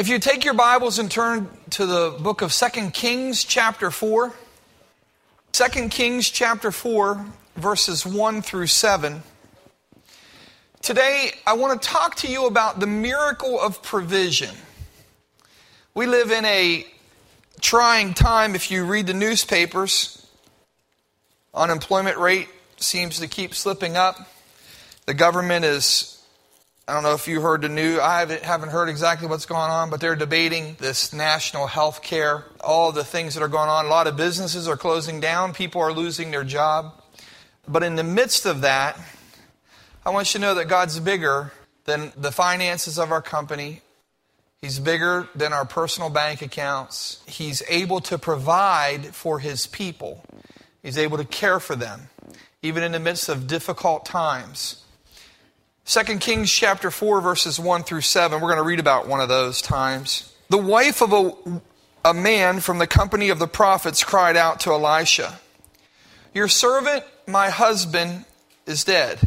If you take your Bibles and turn to the book of 2 Kings, chapter 4, 2 Kings, chapter 4, verses 1 through 7. Today, I want to talk to you about the miracle of provision. We live in a trying time if you read the newspapers. Unemployment rate seems to keep slipping up. The government is I don't know if you heard the news. I haven't heard exactly what's going on, but they're debating this national health care, all the things that are going on. A lot of businesses are closing down, people are losing their job. But in the midst of that, I want you to know that God's bigger than the finances of our company. He's bigger than our personal bank accounts. He's able to provide for his people. He's able to care for them, even in the midst of difficult times. 2 Kings chapter 4, verses 1 through 7. We're going to read about one of those times. The wife of a, a man from the company of the prophets cried out to Elisha, Your servant, my husband, is dead.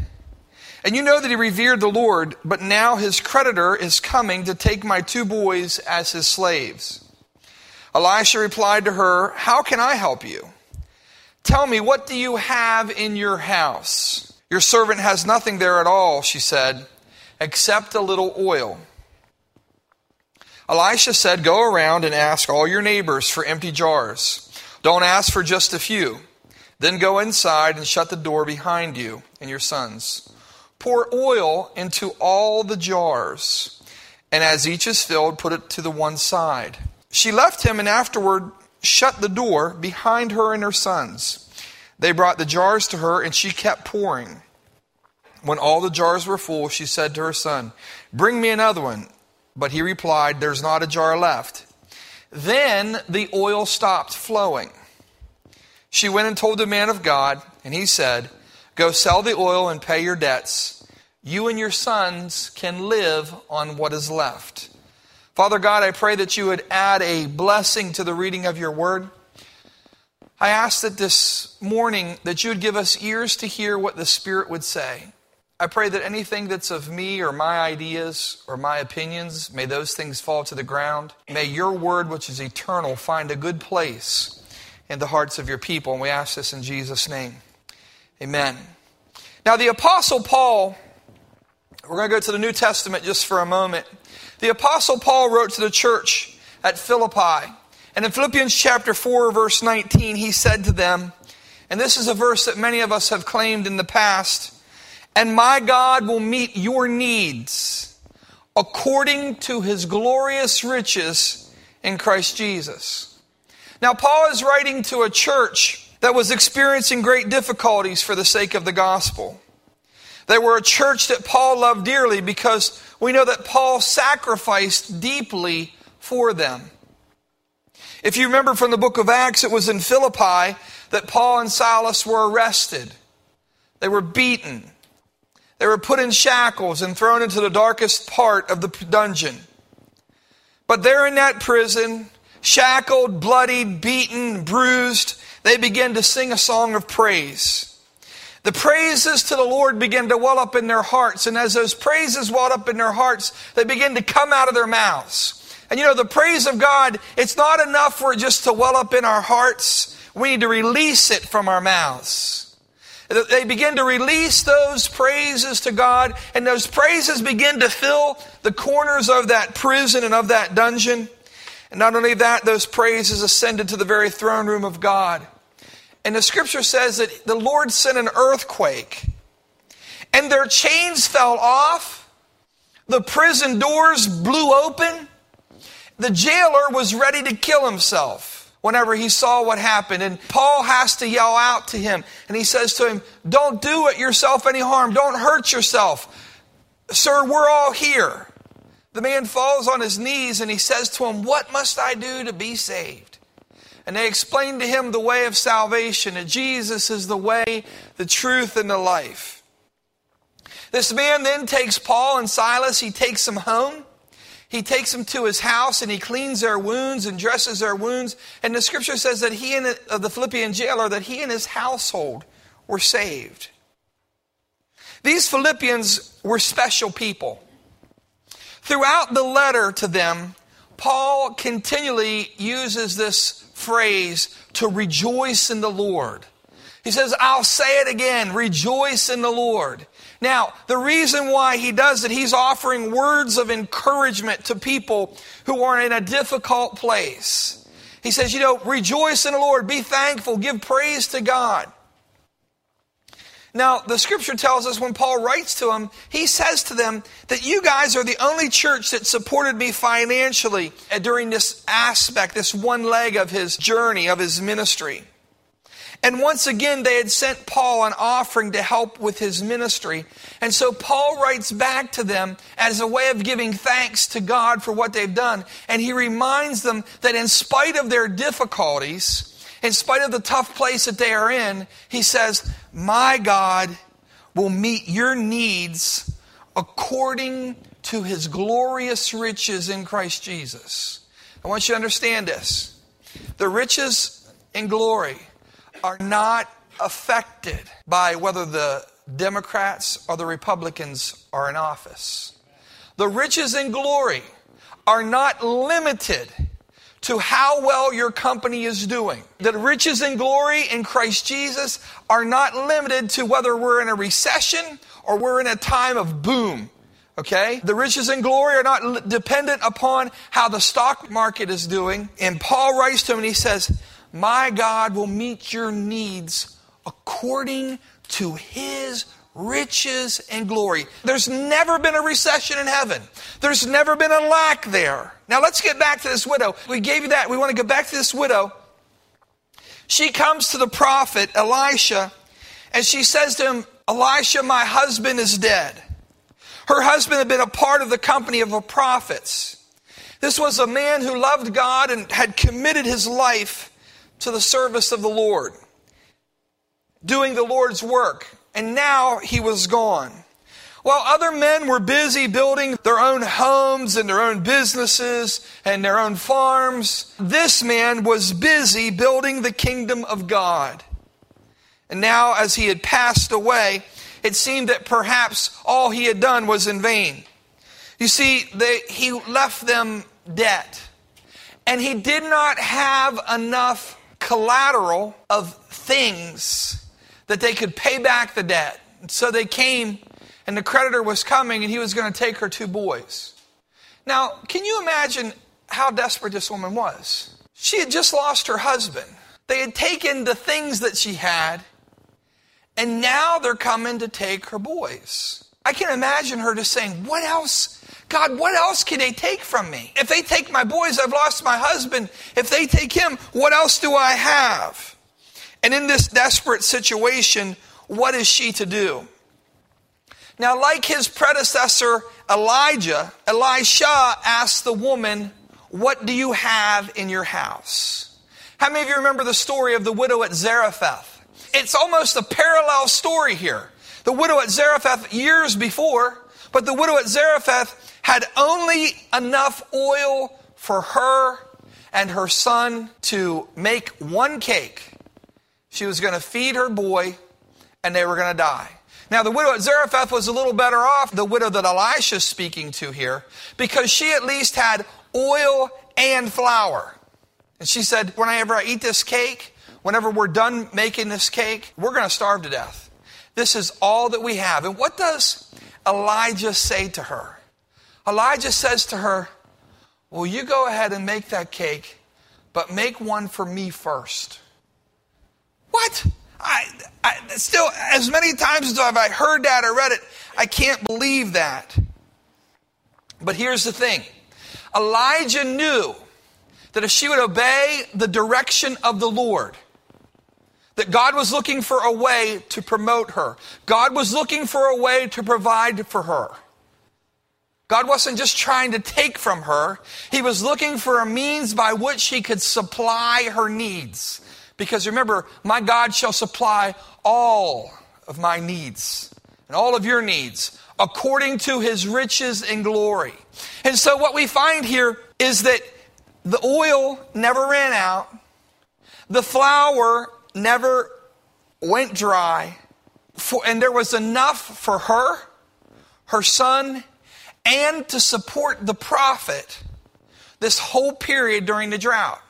And you know that he revered the Lord, but now his creditor is coming to take my two boys as his slaves. Elisha replied to her, How can I help you? Tell me, what do you have in your house? Your servant has nothing there at all, she said, except a little oil. Elisha said, Go around and ask all your neighbors for empty jars. Don't ask for just a few. Then go inside and shut the door behind you and your sons. Pour oil into all the jars, and as each is filled, put it to the one side. She left him and afterward shut the door behind her and her sons. They brought the jars to her, and she kept pouring. When all the jars were full, she said to her son, Bring me another one. But he replied, There's not a jar left. Then the oil stopped flowing. She went and told the man of God, and he said, Go sell the oil and pay your debts. You and your sons can live on what is left. Father God, I pray that you would add a blessing to the reading of your word. I ask that this morning that you would give us ears to hear what the Spirit would say. I pray that anything that's of me or my ideas or my opinions, may those things fall to the ground. May your word, which is eternal, find a good place in the hearts of your people. And we ask this in Jesus' name. Amen. Now, the Apostle Paul, we're going to go to the New Testament just for a moment. The Apostle Paul wrote to the church at Philippi. And in Philippians chapter 4, verse 19, he said to them, and this is a verse that many of us have claimed in the past, and my God will meet your needs according to his glorious riches in Christ Jesus. Now, Paul is writing to a church that was experiencing great difficulties for the sake of the gospel. They were a church that Paul loved dearly because we know that Paul sacrificed deeply for them. If you remember from the book of Acts, it was in Philippi that Paul and Silas were arrested. They were beaten. They were put in shackles and thrown into the darkest part of the dungeon. But there in that prison, shackled, bloodied, beaten, bruised, they began to sing a song of praise. The praises to the Lord began to well up in their hearts, and as those praises welled up in their hearts, they began to come out of their mouths. And you know, the praise of God, it's not enough for it just to well up in our hearts. We need to release it from our mouths. They begin to release those praises to God, and those praises begin to fill the corners of that prison and of that dungeon. And not only that, those praises ascended to the very throne room of God. And the scripture says that the Lord sent an earthquake, and their chains fell off, the prison doors blew open, the jailer was ready to kill himself whenever he saw what happened. And Paul has to yell out to him. And he says to him, Don't do it yourself any harm. Don't hurt yourself. Sir, we're all here. The man falls on his knees and he says to him, What must I do to be saved? And they explain to him the way of salvation, that Jesus is the way, the truth, and the life. This man then takes Paul and Silas, he takes them home. He takes them to his house and he cleans their wounds and dresses their wounds. And the scripture says that he and the, the Philippian jailer, that he and his household were saved. These Philippians were special people. Throughout the letter to them, Paul continually uses this phrase to rejoice in the Lord. He says, I'll say it again, rejoice in the Lord. Now, the reason why he does it, he's offering words of encouragement to people who are in a difficult place. He says, you know, rejoice in the Lord, be thankful, give praise to God. Now, the scripture tells us when Paul writes to them, he says to them that you guys are the only church that supported me financially during this aspect, this one leg of his journey, of his ministry. And once again, they had sent Paul an offering to help with his ministry. And so Paul writes back to them as a way of giving thanks to God for what they've done. And he reminds them that in spite of their difficulties, in spite of the tough place that they are in, he says, My God will meet your needs according to his glorious riches in Christ Jesus. I want you to understand this. The riches and glory are not affected by whether the Democrats or the Republicans are in office. The riches and glory are not limited to how well your company is doing. The riches and glory in Christ Jesus are not limited to whether we're in a recession or we're in a time of boom. Okay? The riches and glory are not dependent upon how the stock market is doing. And Paul writes to him and he says, My God will meet your needs according to his riches and glory. There's never been a recession in heaven. There's never been a lack there. Now let's get back to this widow. We gave you that. We want to go back to this widow. She comes to the prophet Elisha and she says to him, Elisha, my husband is dead. Her husband had been a part of the company of the prophets. This was a man who loved God and had committed his life to the service of the Lord, doing the Lord's work and now he was gone. While other men were busy building their own homes and their own businesses and their own farms, this man was busy building the kingdom of God. And now, as he had passed away, it seemed that perhaps all he had done was in vain. You see, they, he left them debt. And he did not have enough collateral of things that they could pay back the debt. So they came, and the creditor was coming, and he was going to take her two boys. Now, can you imagine how desperate this woman was? She had just lost her husband. They had taken the things that she had, and now they're coming to take her boys. I can imagine her just saying, What else? God, what else can they take from me? If they take my boys, I've lost my husband. If they take him, what else do I have? And in this desperate situation, what is she to do? Now, like his predecessor Elijah, Elisha asked the woman, What do you have in your house? How many of you remember the story of the widow at Zarephath? It's almost a parallel story here. The widow at Zarephath years before, but the widow at Zarephath had only enough oil for her and her son to make one cake she was going to feed her boy, and they were going to die. Now, the widow at Zarephath was a little better off, the widow that Elisha's speaking to here, because she at least had oil and flour. And she said, Whenever I eat this cake, whenever we're done making this cake, we're going to starve to death. This is all that we have. And what does Elijah say to her? Elijah says to her, Well, you go ahead and make that cake, but make one for me first. What? I, I still, as many times as I've heard that or read it, I can't believe that. But here's the thing Elijah knew that if she would obey the direction of the Lord, that God was looking for a way to promote her. God was looking for a way to provide for her. God wasn't just trying to take from her, He was looking for a means by which He could supply her needs. Because remember, my God shall supply all of my needs and all of your needs according to his riches and glory. And so what we find here is that the oil never ran out, the flour never went dry, for, and there was enough for her, her son, and to support the prophet this whole period during the drought?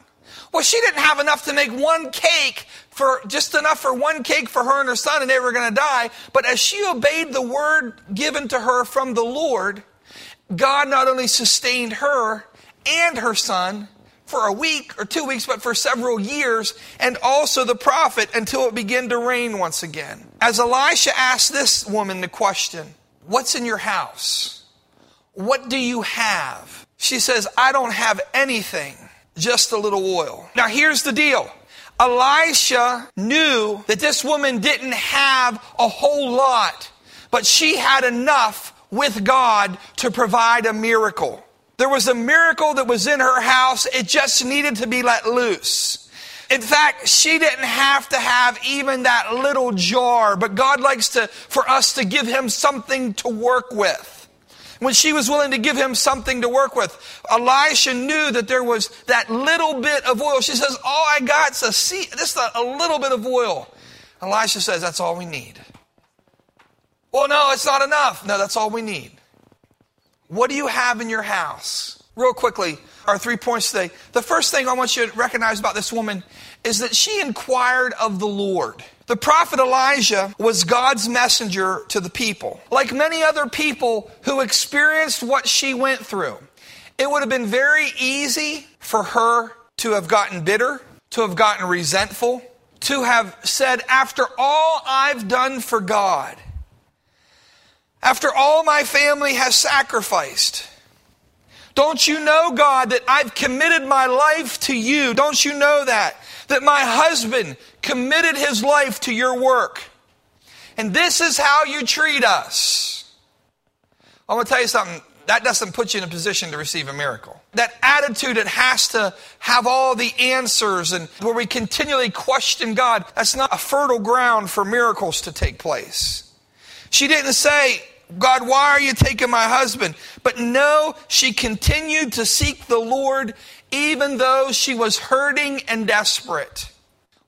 Well, she didn't have enough to make one cake for just enough for one cake for her and her son, and they were going to die. But as she obeyed the word given to her from the Lord, God not only sustained her and her son for a week or two weeks, but for several years, and also the prophet until it began to rain once again. As Elisha asked this woman the question, What's in your house? What do you have? She says, I don't have anything, just a little oil. Now here's the deal. Elisha knew that this woman didn't have a whole lot, but she had enough with God to provide a miracle. There was a miracle that was in her house. It just needed to be let loose. In fact, she didn't have to have even that little jar, but God likes to, for us to give him something to work with. When she was willing to give him something to work with, Elisha knew that there was that little bit of oil. She says, All I got's a sea, just a, a little bit of oil. Elisha says, That's all we need. Well, no, it's not enough. No, that's all we need. What do you have in your house? Real quickly, our three points today. The first thing I want you to recognize about this woman is that she inquired of the Lord. The prophet Elijah was God's messenger to the people. Like many other people who experienced what she went through, it would have been very easy for her to have gotten bitter, to have gotten resentful, to have said, After all I've done for God, after all my family has sacrificed, don't you know, God, that I've committed my life to you? Don't you know that? That my husband committed his life to your work. And this is how you treat us. I'm going to tell you something. That doesn't put you in a position to receive a miracle. That attitude that has to have all the answers and where we continually question God, that's not a fertile ground for miracles to take place. She didn't say, God, why are you taking my husband? But no, she continued to seek the Lord even though she was hurting and desperate.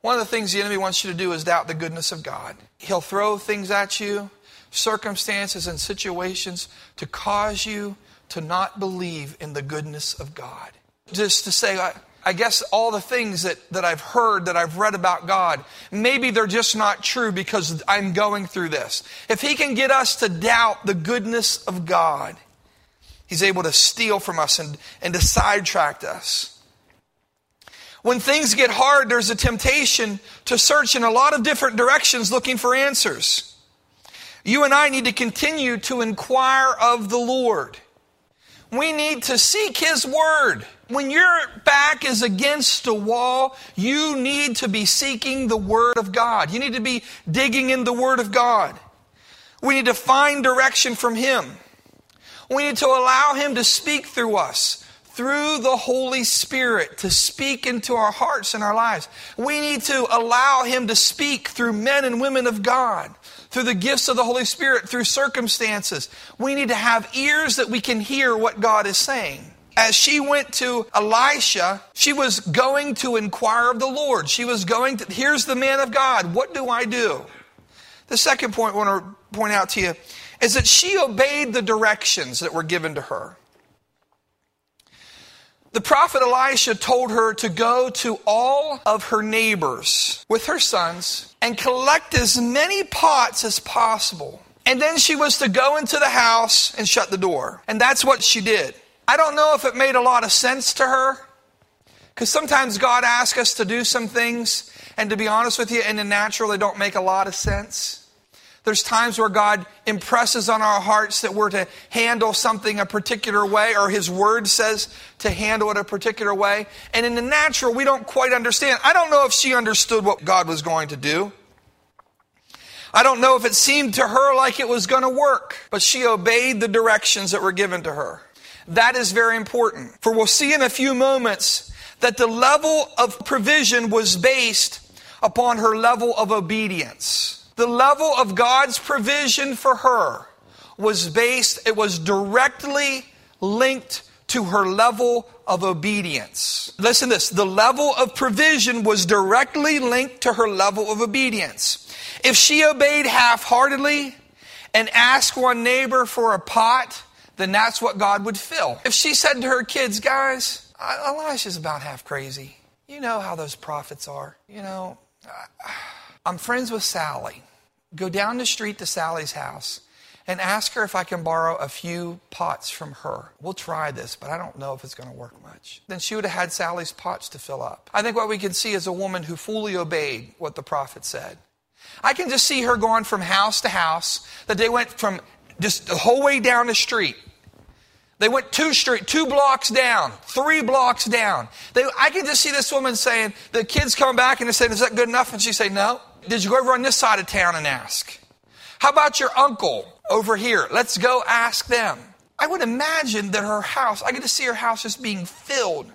One of the things the enemy wants you to do is doubt the goodness of God. He'll throw things at you, circumstances and situations to cause you to not believe in the goodness of God. Just to say, I guess all the things that, that I've heard, that I've read about God, maybe they're just not true because I'm going through this. If He can get us to doubt the goodness of God, He's able to steal from us and, and to sidetrack us. When things get hard, there's a temptation to search in a lot of different directions looking for answers. You and I need to continue to inquire of the Lord. We need to seek His Word. When your back is against a wall, you need to be seeking the Word of God. You need to be digging in the Word of God. We need to find direction from Him. We need to allow Him to speak through us, through the Holy Spirit, to speak into our hearts and our lives. We need to allow Him to speak through men and women of God through the gifts of the Holy Spirit, through circumstances. We need to have ears that we can hear what God is saying. As she went to Elisha, she was going to inquire of the Lord. She was going to, here's the man of God. What do I do? The second point I want to point out to you is that she obeyed the directions that were given to her. The prophet Elisha told her to go to all of her neighbors with her sons and collect as many pots as possible. And then she was to go into the house and shut the door. And that's what she did. I don't know if it made a lot of sense to her, because sometimes God asks us to do some things, and to be honest with you, in the natural, they don't make a lot of sense. There's times where God impresses on our hearts that we're to handle something a particular way, or His Word says to handle it a particular way. And in the natural, we don't quite understand. I don't know if she understood what God was going to do. I don't know if it seemed to her like it was going to work, but she obeyed the directions that were given to her. That is very important. For we'll see in a few moments that the level of provision was based upon her level of obedience. The level of God's provision for her was based, it was directly linked to her level of obedience. Listen this. The level of provision was directly linked to her level of obedience. If she obeyed half heartedly and asked one neighbor for a pot, then that's what God would fill. If she said to her kids, guys, Elisha's about half crazy. You know how those prophets are. You know, I'm friends with Sally. Go down the street to Sally's house and ask her if I can borrow a few pots from her. We'll try this, but I don't know if it's going to work much. Then she would have had Sally's pots to fill up. I think what we can see is a woman who fully obeyed what the prophet said. I can just see her going from house to house, that they went from just the whole way down the street. They went two street, two blocks down, three blocks down. They, I can just see this woman saying, the kids come back and they say, is that good enough? And she say, no. Did you go over on this side of town and ask? How about your uncle over here? Let's go ask them. I would imagine that her house, I get to see her house just being filled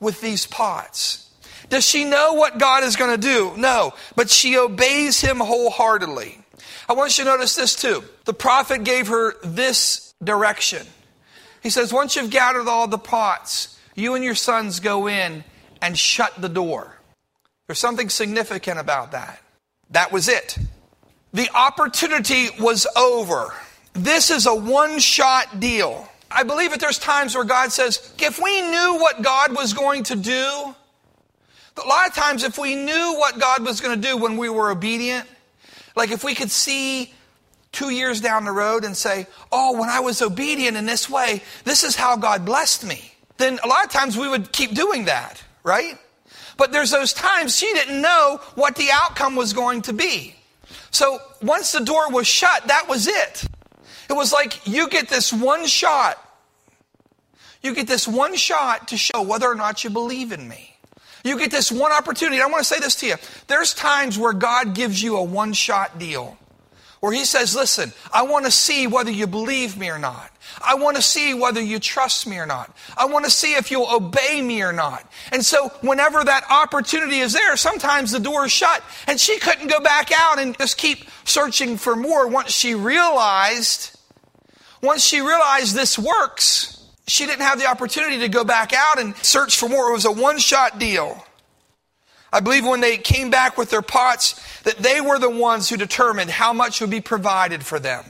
with these pots. Does she know what God is going to do? No, but she obeys him wholeheartedly. I want you to notice this too. The prophet gave her this direction. He says, Once you've gathered all the pots, you and your sons go in and shut the door. There's something significant about that. That was it. The opportunity was over. This is a one shot deal. I believe that there's times where God says, if we knew what God was going to do, a lot of times if we knew what God was going to do when we were obedient, like if we could see two years down the road and say, oh, when I was obedient in this way, this is how God blessed me, then a lot of times we would keep doing that, right? But there's those times she didn't know what the outcome was going to be. So once the door was shut, that was it. It was like you get this one shot. You get this one shot to show whether or not you believe in me. You get this one opportunity. I want to say this to you. There's times where God gives you a one shot deal where he says, Listen, I want to see whether you believe me or not. I want to see whether you trust me or not. I want to see if you'll obey me or not. And so, whenever that opportunity is there, sometimes the door is shut, and she couldn't go back out and just keep searching for more. Once she realized, once she realized this works, she didn't have the opportunity to go back out and search for more. It was a one shot deal. I believe when they came back with their pots, that they were the ones who determined how much would be provided for them.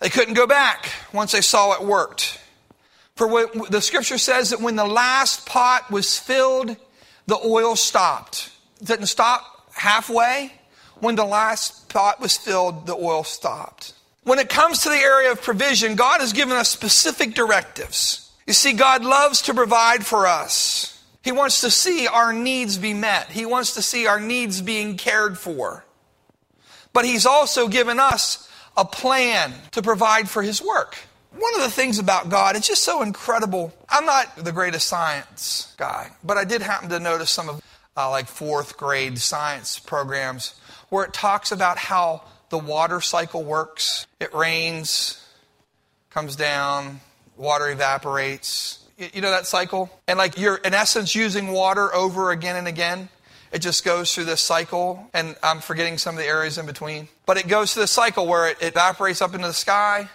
They couldn't go back once they saw it worked. For what the scripture says that when the last pot was filled, the oil stopped. It didn't stop halfway. When the last pot was filled, the oil stopped. When it comes to the area of provision, God has given us specific directives. You see, God loves to provide for us. He wants to see our needs be met. He wants to see our needs being cared for. But He's also given us a plan to provide for His work. One of the things about God, it's just so incredible. I'm not the greatest science guy, but I did happen to notice some of uh, like fourth grade science programs where it talks about how the water cycle works. It rains, comes down, water evaporates, you know that cycle? And like you're, in essence, using water over again and again. It just goes through this cycle, and I'm forgetting some of the areas in between. But it goes through this cycle where it, it evaporates up into the sky,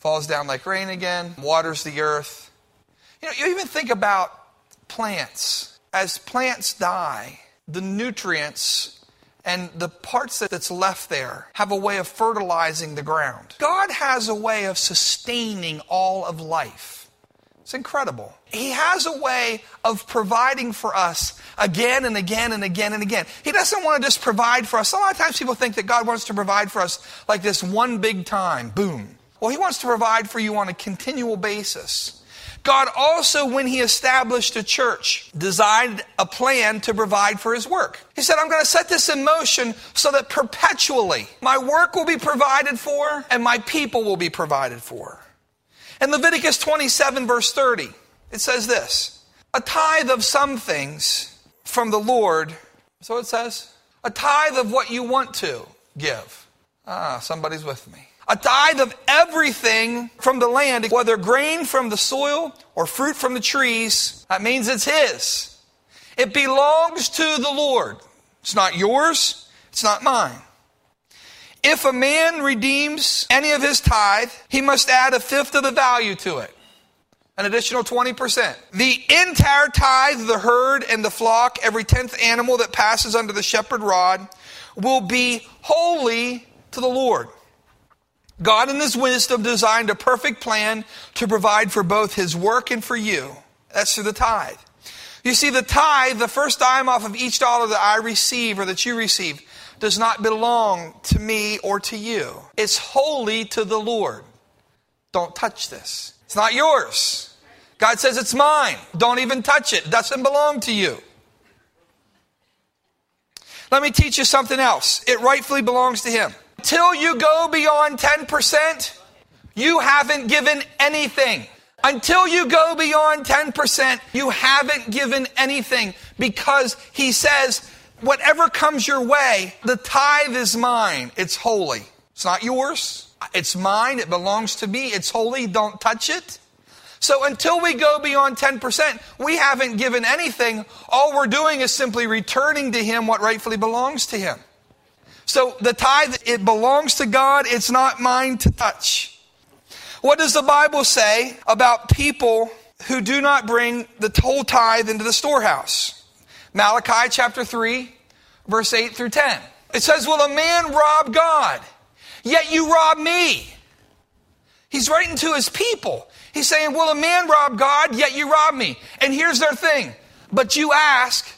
falls down like rain again, waters the earth. You know, you even think about plants. As plants die, the nutrients and the parts that's left there have a way of fertilizing the ground. God has a way of sustaining all of life. It's incredible. He has a way of providing for us again and again and again and again. He doesn't want to just provide for us. A lot of times people think that God wants to provide for us like this one big time, boom. Well, He wants to provide for you on a continual basis. God also, when He established a church, designed a plan to provide for His work. He said, I'm going to set this in motion so that perpetually my work will be provided for and my people will be provided for. In Leviticus 27, verse 30, it says this A tithe of some things from the Lord, so it says, a tithe of what you want to give. Ah, somebody's with me. A tithe of everything from the land, whether grain from the soil or fruit from the trees, that means it's His. It belongs to the Lord. It's not yours, it's not mine. If a man redeems any of his tithe, he must add a fifth of the value to it, an additional 20%. The entire tithe the herd and the flock, every tenth animal that passes under the shepherd rod, will be holy to the Lord. God, in His wisdom, designed a perfect plan to provide for both His work and for you. That's through the tithe. You see, the tithe, the first dime off of each dollar that I receive or that you receive, does not belong to me or to you. It's holy to the Lord. Don't touch this. It's not yours. God says it's mine. Don't even touch it. It doesn't belong to you. Let me teach you something else. It rightfully belongs to Him. Till you go beyond 10%, you haven't given anything. Until you go beyond 10%, you haven't given anything because He says, whatever comes your way, the tithe is mine. It's holy. It's not yours. It's mine. It belongs to me. It's holy. Don't touch it. So until we go beyond 10%, we haven't given anything. All we're doing is simply returning to Him what rightfully belongs to Him. So the tithe, it belongs to God. It's not mine to touch. What does the Bible say about people who do not bring the whole tithe into the storehouse? Malachi chapter 3, verse 8 through 10. It says, Will a man rob God? Yet you rob me. He's writing to his people. He's saying, Will a man rob God? Yet you rob me. And here's their thing. But you ask,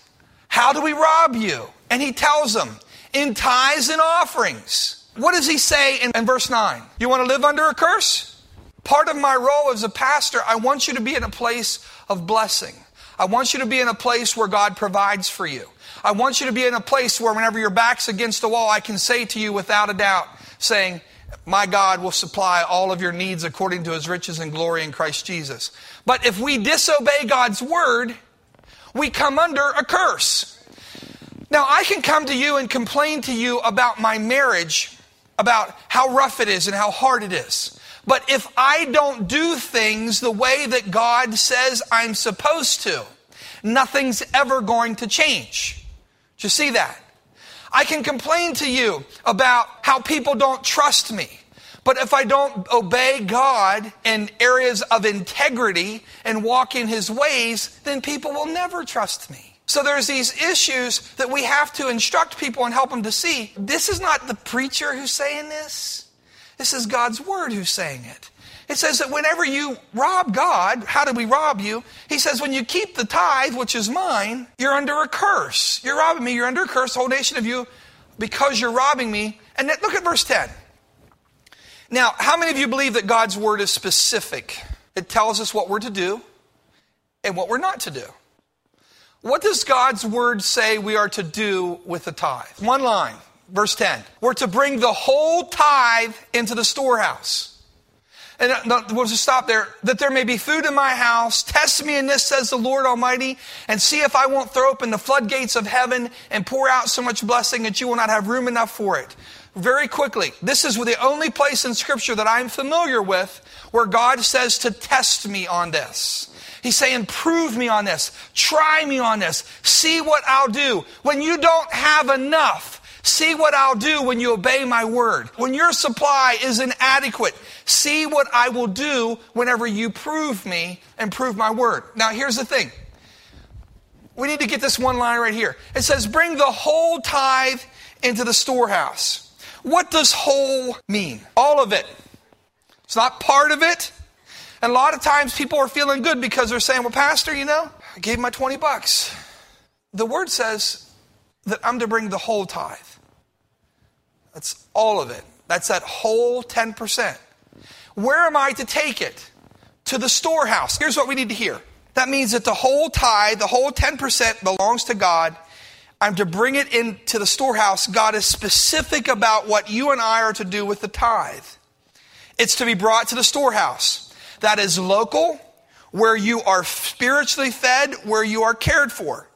How do we rob you? And he tells them, In tithes and offerings. What does he say in, in verse 9? You want to live under a curse? Part of my role as a pastor, I want you to be in a place of blessing. I want you to be in a place where God provides for you. I want you to be in a place where whenever your back's against the wall, I can say to you without a doubt, saying, my God will supply all of your needs according to his riches and glory in Christ Jesus. But if we disobey God's word, we come under a curse. Now, I can come to you and complain to you about my marriage, about how rough it is and how hard it is. But if I don't do things the way that God says I'm supposed to, nothing's ever going to change. Do you see that? I can complain to you about how people don't trust me. But if I don't obey God in areas of integrity and walk in His ways, then people will never trust me. So there's these issues that we have to instruct people and help them to see. This is not the preacher who's saying this. This is God's word who's saying it. It says that whenever you rob God, how do we rob you? He says, when you keep the tithe, which is mine, you're under a curse. You're robbing me, you're under a curse, the whole nation of you, because you're robbing me. And look at verse 10. Now, how many of you believe that God's word is specific? It tells us what we're to do and what we're not to do. What does God's word say we are to do with the tithe? One line, verse 10. We're to bring the whole tithe into the storehouse and uh, we'll just stop there, that there may be food in my house. Test me in this, says the Lord Almighty, and see if I won't throw open the floodgates of heaven and pour out so much blessing that you will not have room enough for it. Very quickly, this is the only place in Scripture that I'm familiar with where God says to test me on this. He's saying, prove me on this. Try me on this. See what I'll do. When you don't have enough, See what I'll do when you obey my word. When your supply is inadequate, see what I will do whenever you prove me and prove my word. Now, here's the thing. We need to get this one line right here. It says, Bring the whole tithe into the storehouse. What does whole mean? All of it. It's not part of it. And a lot of times people are feeling good because they're saying, Well, Pastor, you know, I gave my 20 bucks. The word says that I'm to bring the whole tithe. That's all of it. That's that whole 10%. Where am I to take it? To the storehouse. Here's what we need to hear. That means that the whole tithe, the whole 10% belongs to God. I'm to bring it into the storehouse. God is specific about what you and I are to do with the tithe. It's to be brought to the storehouse. That is local, where you are spiritually fed, where you are cared for.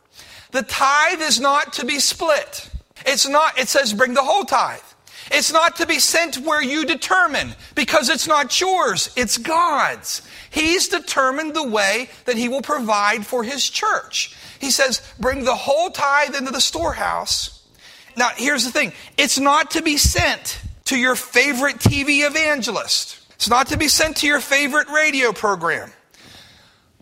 The tithe is not to be split. It's not, it says bring the whole tithe. It's not to be sent where you determine because it's not yours, it's God's. He's determined the way that He will provide for His church. He says, bring the whole tithe into the storehouse. Now, here's the thing it's not to be sent to your favorite TV evangelist, it's not to be sent to your favorite radio program.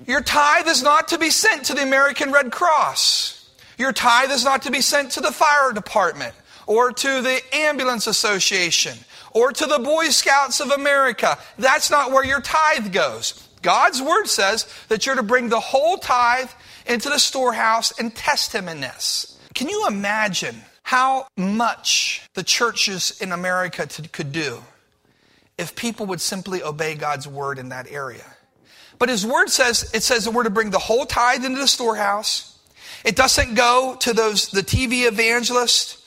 Your tithe is not to be sent to the American Red Cross. Your tithe is not to be sent to the fire department or to the ambulance association or to the Boy Scouts of America. That's not where your tithe goes. God's word says that you're to bring the whole tithe into the storehouse and test him in this. Can you imagine how much the churches in America t- could do if people would simply obey God's word in that area? But his word says, it says that we're to bring the whole tithe into the storehouse. It doesn't go to those, the TV evangelist.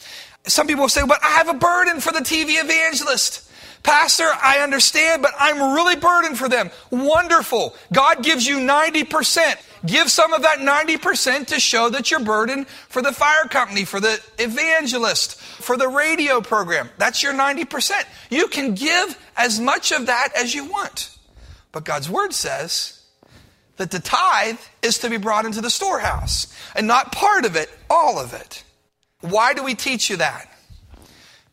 Some people say, but I have a burden for the TV evangelist. Pastor, I understand, but I'm really burdened for them. Wonderful. God gives you 90%. Give some of that 90% to show that you're burdened for the fire company, for the evangelist, for the radio program. That's your 90%. You can give as much of that as you want. But God's word says that the tithe is to be brought into the storehouse and not part of it, all of it. Why do we teach you that?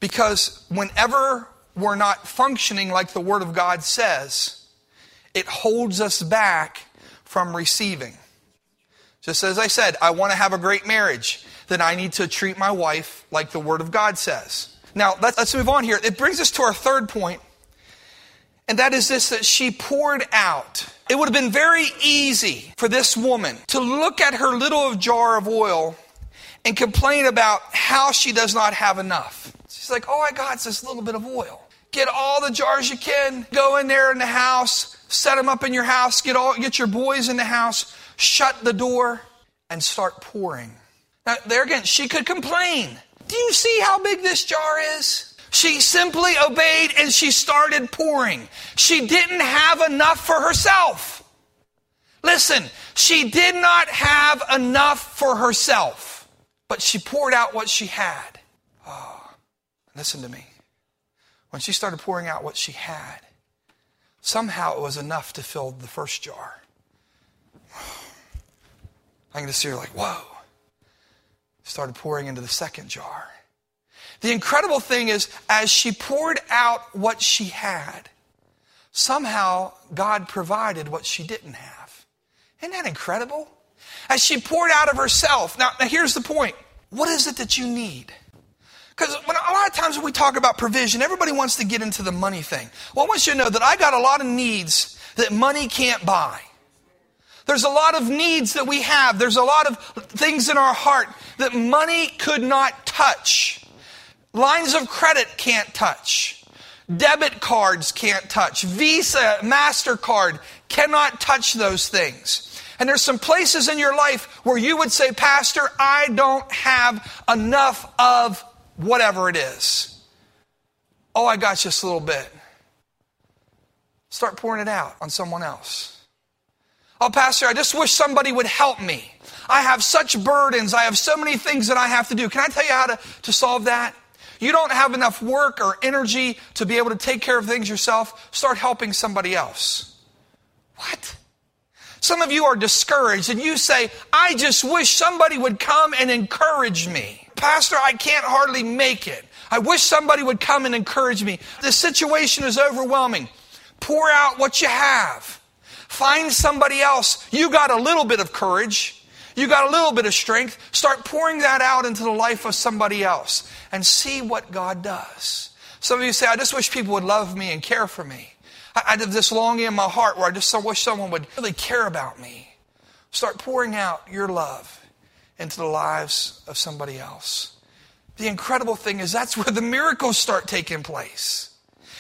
Because whenever we're not functioning like the Word of God says, it holds us back from receiving. Just as I said, I want to have a great marriage, then I need to treat my wife like the Word of God says. Now, let's move on here. It brings us to our third point, and that is this that she poured out. It would have been very easy for this woman to look at her little jar of oil and complain about how she does not have enough. She's like, oh, I got this little bit of oil. Get all the jars you can. Go in there in the house. Set them up in your house. Get all, get your boys in the house. Shut the door and start pouring. Now, there again, she could complain. Do you see how big this jar is? She simply obeyed and she started pouring. She didn't have enough for herself. Listen, she did not have enough for herself, but she poured out what she had. Oh, listen to me when she started pouring out what she had, somehow it was enough to fill the first jar. I can just see her like, whoa. Started pouring into the second jar. The incredible thing is, as she poured out what she had, somehow God provided what she didn't have. Isn't that incredible? As she poured out of herself. Now, now here's the point. What is it that you need? Because a lot of times when we talk about provision, everybody wants to get into the money thing. Well, I want you to know that I got a lot of needs that money can't buy. There's a lot of needs that we have. There's a lot of things in our heart that money could not touch. Lines of credit can't touch. Debit cards can't touch. Visa, MasterCard cannot touch those things. And there's some places in your life where you would say, Pastor, I don't have enough of whatever it is. Oh, I got just a little bit. Start pouring it out on someone else. Oh, Pastor, I just wish somebody would help me. I have such burdens. I have so many things that I have to do. Can I tell you how to, to solve that? You don't have enough work or energy to be able to take care of things yourself. Start helping somebody else. What? Some of you are discouraged and you say, I just wish somebody would come and encourage me. Pastor, I can't hardly make it. I wish somebody would come and encourage me. The situation is overwhelming. Pour out what you have. Find somebody else. You got a little bit of courage. You got a little bit of strength. Start pouring that out into the life of somebody else and see what God does. Some of you say, I just wish people would love me and care for me. I, I have this longing in my heart where I just wish someone would really care about me. Start pouring out your love into the lives of somebody else. The incredible thing is that's where the miracles start taking place.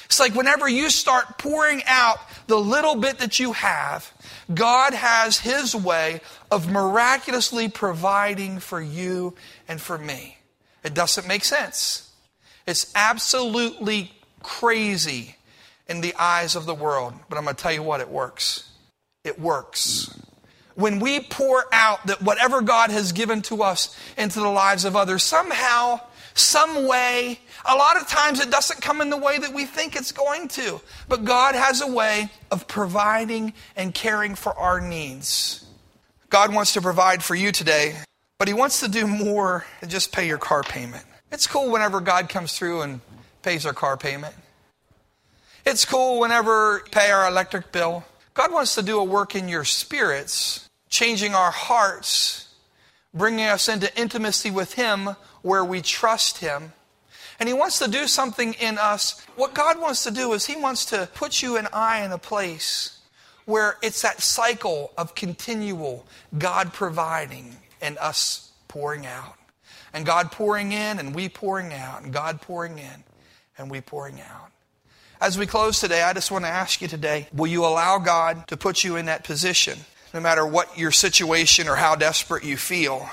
It's like whenever you start pouring out the little bit that you have, God has His way of miraculously providing for you and for me. It doesn't make sense. It's absolutely crazy in the eyes of the world, but I'm going to tell you what, it works. It works when we pour out that whatever God has given to us into the lives of others, somehow, some way, a lot of times it doesn't come in the way that we think it's going to. But God has a way of providing and caring for our needs. God wants to provide for you today, but He wants to do more than just pay your car payment. It's cool whenever God comes through and pays our car payment. It's cool whenever pay our electric bill. God wants to do a work in your spirits, changing our hearts, bringing us into intimacy with Him where we trust Him. And He wants to do something in us. What God wants to do is He wants to put you and I in a place where it's that cycle of continual God providing and us pouring out. And God pouring in and we pouring out. And God pouring in and we pouring out. As we close today, I just want to ask you today will you allow God to put you in that position, no matter what your situation or how desperate you feel?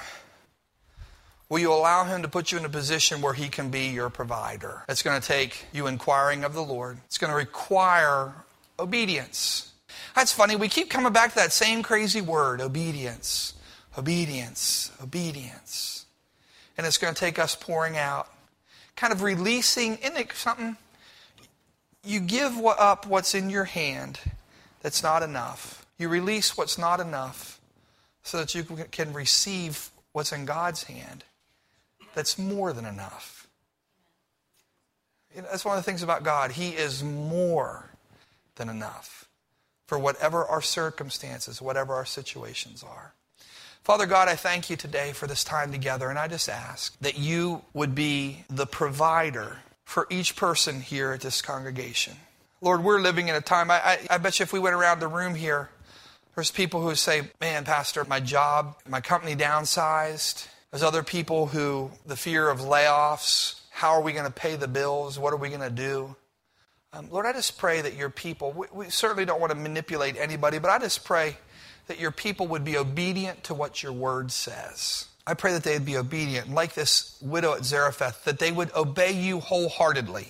Will you allow Him to put you in a position where He can be your provider? It's going to take you inquiring of the Lord, it's going to require obedience. That's funny. We keep coming back to that same crazy word obedience, obedience, obedience. And it's going to take us pouring out, kind of releasing, isn't it something? You give up what's in your hand that's not enough. You release what's not enough so that you can receive what's in God's hand that's more than enough. You know, that's one of the things about God. He is more than enough for whatever our circumstances, whatever our situations are. Father God, I thank you today for this time together, and I just ask that you would be the provider for each person here at this congregation. Lord, we're living in a time, I, I, I bet you if we went around the room here, there's people who say, Man, Pastor, my job, my company downsized. There's other people who, the fear of layoffs, how are we going to pay the bills? What are we going to do? Um, Lord, I just pray that your people, we, we certainly don't want to manipulate anybody, but I just pray that your people would be obedient to what your word says. I pray that they'd be obedient, like this widow at Zarephath, that they would obey you wholeheartedly.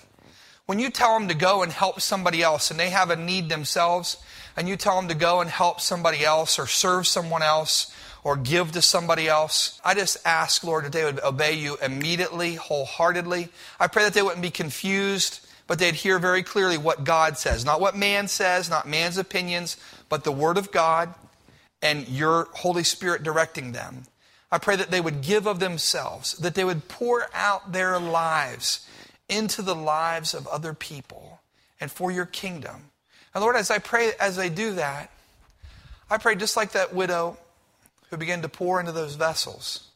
When you tell them to go and help somebody else and they have a need themselves, and you tell them to go and help somebody else or serve someone else or give to somebody else, I just ask, Lord, that they would obey you immediately, wholeheartedly. I pray that they wouldn't be confused, but they'd hear very clearly what God says. Not what man says, not man's opinions, but the Word of God and your Holy Spirit directing them. I pray that they would give of themselves, that they would pour out their lives into the lives of other people and for your kingdom. And Lord, as I pray, as they do that, I pray just like that widow who began to pour into those vessels,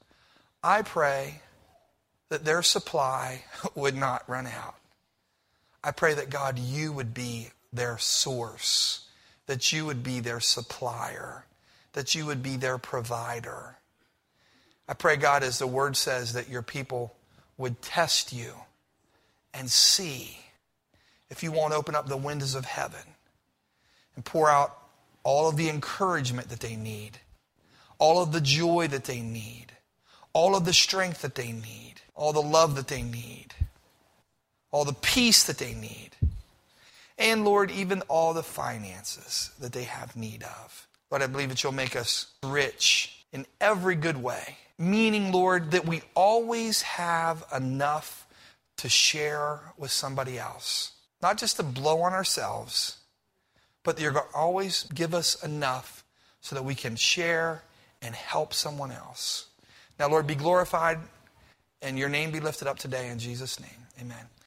I pray that their supply would not run out. I pray that God, you would be their source, that you would be their supplier, that you would be their provider. I pray, God, as the word says, that your people would test you and see if you won't open up the windows of heaven and pour out all of the encouragement that they need, all of the joy that they need, all of the strength that they need, all the love that they need, all the peace that they need, and Lord, even all the finances that they have need of. Lord, I believe that you'll make us rich in every good way. Meaning, Lord, that we always have enough to share with somebody else. Not just to blow on ourselves, but you're going to always give us enough so that we can share and help someone else. Now, Lord, be glorified and your name be lifted up today in Jesus' name. Amen.